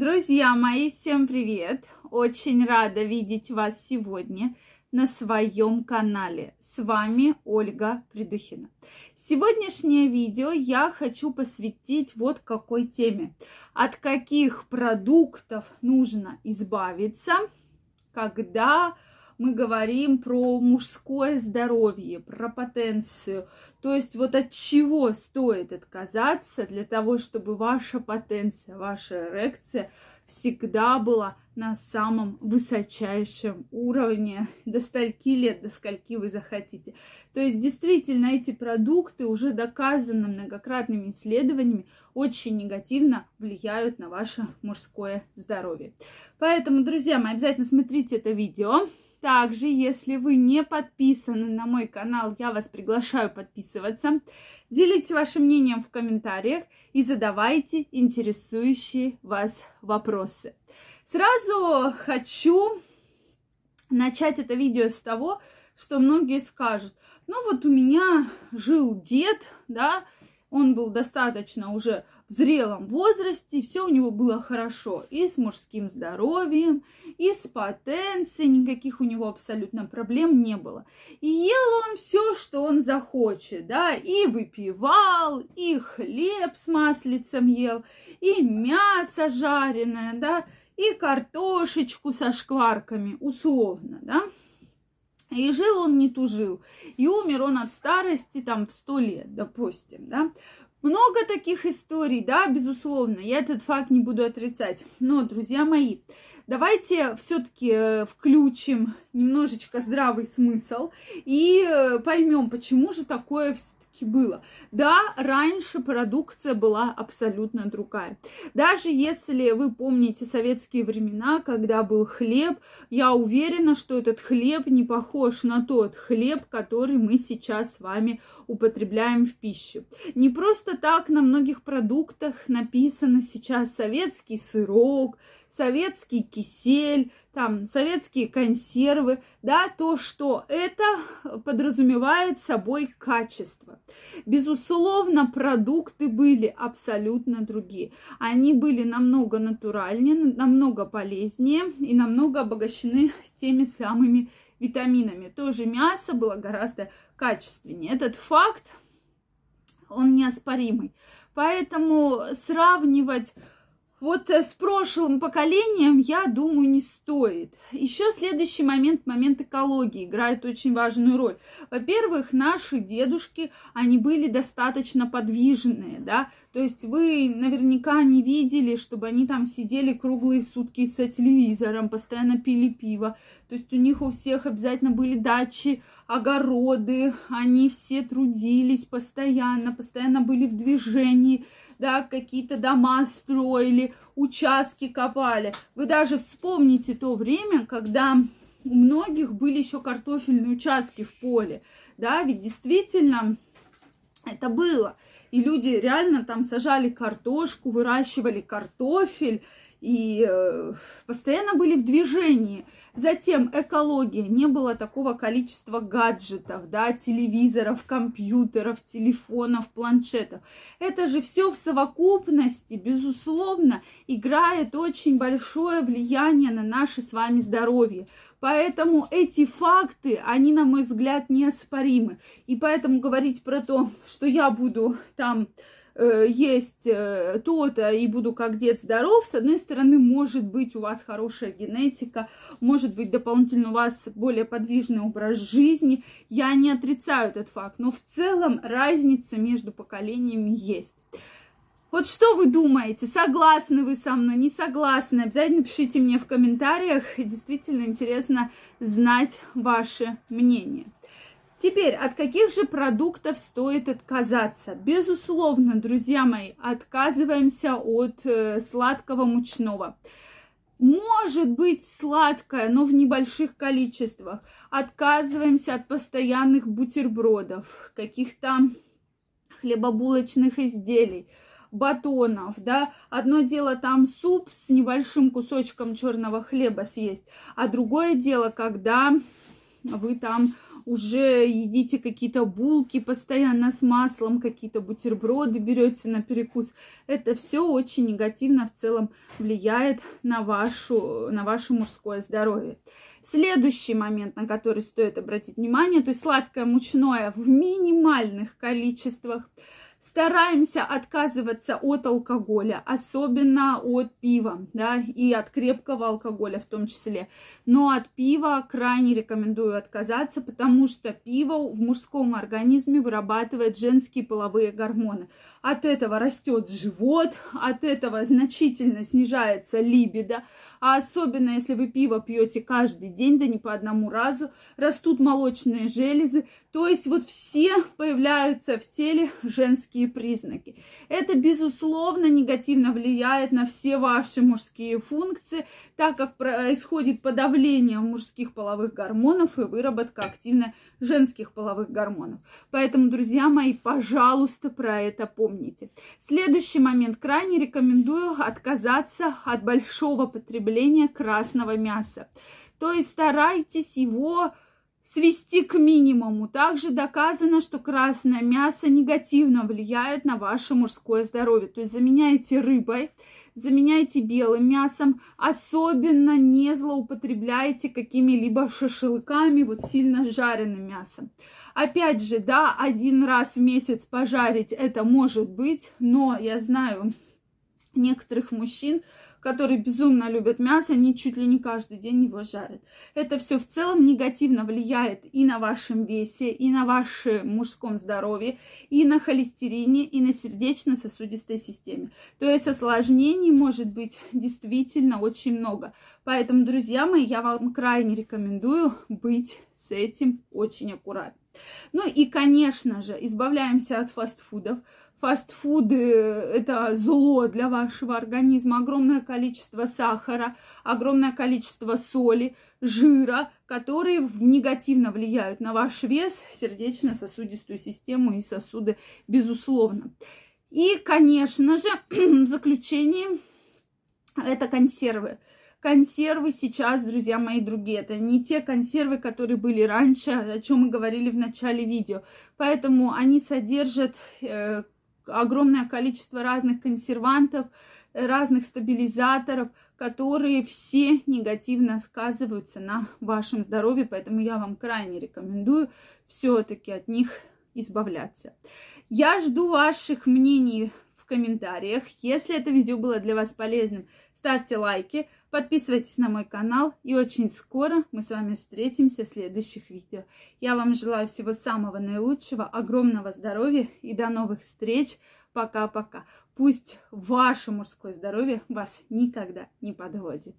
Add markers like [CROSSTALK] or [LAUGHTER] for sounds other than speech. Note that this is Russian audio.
Друзья мои, всем привет! Очень рада видеть вас сегодня на своем канале. С вами Ольга Придухина. Сегодняшнее видео я хочу посвятить вот какой теме. От каких продуктов нужно избавиться, когда мы говорим про мужское здоровье, про потенцию. То есть вот от чего стоит отказаться для того, чтобы ваша потенция, ваша эрекция всегда была на самом высочайшем уровне, до стольки лет, до скольки вы захотите. То есть действительно эти продукты уже доказаны многократными исследованиями, очень негативно влияют на ваше мужское здоровье. Поэтому, друзья мои, обязательно смотрите это видео. Также, если вы не подписаны на мой канал, я вас приглашаю подписываться. Делитесь вашим мнением в комментариях и задавайте интересующие вас вопросы. Сразу хочу начать это видео с того, что многие скажут, ну вот у меня жил дед, да, он был достаточно уже в зрелом возрасте, все у него было хорошо и с мужским здоровьем, и с потенцией, никаких у него абсолютно проблем не было. И ел он все, что он захочет, да, и выпивал, и хлеб с маслицем ел, и мясо жареное, да, и картошечку со шкварками, условно, да. И жил он не тужил. И умер он от старости там в сто лет, допустим, да. Много таких историй, да, безусловно, я этот факт не буду отрицать. Но, друзья мои, давайте все-таки э, включим немножечко здравый смысл и э, поймем, почему же такое все-таки было. Да, раньше продукция была абсолютно другая. Даже если вы помните советские времена, когда был хлеб, я уверена, что этот хлеб не похож на тот хлеб, который мы сейчас с вами употребляем в пищу. Не просто так на многих продуктах написано сейчас советский сырок, советский кисель, там советские консервы, да, то, что это подразумевает собой качество. Безусловно, продукты были абсолютно другие. Они были намного натуральнее, намного полезнее и намного обогащены теми самыми витаминами. Тоже мясо было гораздо качественнее. Этот факт, он неоспоримый. Поэтому сравнивать вот э, с прошлым поколением, я думаю, не стоит. Еще следующий момент, момент экологии, играет очень важную роль. Во-первых, наши дедушки, они были достаточно подвижные, да, то есть вы наверняка не видели, чтобы они там сидели круглые сутки со телевизором, постоянно пили пиво. То есть у них у всех обязательно были дачи, огороды, они все трудились постоянно, постоянно были в движении да, какие-то дома строили, участки копали. Вы даже вспомните то время, когда у многих были еще картофельные участки в поле, да, ведь действительно это было. И люди реально там сажали картошку, выращивали картофель и э, постоянно были в движении. Затем экология. Не было такого количества гаджетов, да, телевизоров, компьютеров, телефонов, планшетов. Это же все в совокупности, безусловно, играет очень большое влияние на наше с вами здоровье. Поэтому эти факты, они, на мой взгляд, неоспоримы. И поэтому говорить про то, что я буду там Э, есть э, то-то и буду как дед здоров, с одной стороны, может быть у вас хорошая генетика, может быть дополнительно у вас более подвижный образ жизни. Я не отрицаю этот факт, но в целом разница между поколениями есть. Вот что вы думаете? Согласны вы со мной? Не согласны? Обязательно пишите мне в комментариях. Действительно интересно знать ваше мнение. Теперь, от каких же продуктов стоит отказаться? Безусловно, друзья мои, отказываемся от э, сладкого мучного. Может быть сладкое, но в небольших количествах. Отказываемся от постоянных бутербродов, каких-то хлебобулочных изделий, батонов, да. Одно дело там суп с небольшим кусочком черного хлеба съесть, а другое дело, когда вы там уже едите какие-то булки постоянно с маслом, какие-то бутерброды берете на перекус. Это все очень негативно в целом влияет на, вашу, на ваше мужское здоровье. Следующий момент, на который стоит обратить внимание, то есть сладкое мучное в минимальных количествах – Стараемся отказываться от алкоголя, особенно от пива, да, и от крепкого алкоголя в том числе. Но от пива крайне рекомендую отказаться, потому что пиво в мужском организме вырабатывает женские половые гормоны. От этого растет живот, от этого значительно снижается либидо, а особенно если вы пиво пьете каждый день, да не по одному разу, растут молочные железы, то есть вот все появляются в теле женские признаки. Это, безусловно, негативно влияет на все ваши мужские функции, так как происходит подавление мужских половых гормонов и выработка активно женских половых гормонов. Поэтому, друзья мои, пожалуйста, про это помните. Следующий момент. Крайне рекомендую отказаться от большого потребления красного мяса. То есть старайтесь его свести к минимуму. Также доказано, что красное мясо негативно влияет на ваше мужское здоровье. То есть заменяйте рыбой, заменяйте белым мясом, особенно не злоупотребляйте какими-либо шашлыками, вот сильно жареным мясом. Опять же, да, один раз в месяц пожарить это может быть, но я знаю некоторых мужчин, которые безумно любят мясо, они чуть ли не каждый день его жарят. Это все в целом негативно влияет и на вашем весе, и на вашем мужском здоровье, и на холестерине, и на сердечно-сосудистой системе. То есть осложнений может быть действительно очень много. Поэтому, друзья мои, я вам крайне рекомендую быть с этим очень аккуратным. Ну и, конечно же, избавляемся от фастфудов фастфуды – это зло для вашего организма, огромное количество сахара, огромное количество соли, жира, которые негативно влияют на ваш вес, сердечно-сосудистую систему и сосуды, безусловно. И, конечно же, [CLEARS THROAT] в заключение это консервы. Консервы сейчас, друзья мои, другие. Это не те консервы, которые были раньше, о чем мы говорили в начале видео. Поэтому они содержат э, огромное количество разных консервантов, разных стабилизаторов, которые все негативно сказываются на вашем здоровье, поэтому я вам крайне рекомендую все-таки от них избавляться. Я жду ваших мнений в комментариях. Если это видео было для вас полезным, ставьте лайки, подписывайтесь на мой канал, и очень скоро мы с вами встретимся в следующих видео. Я вам желаю всего самого наилучшего, огромного здоровья и до новых встреч. Пока-пока. Пусть ваше мужское здоровье вас никогда не подводит.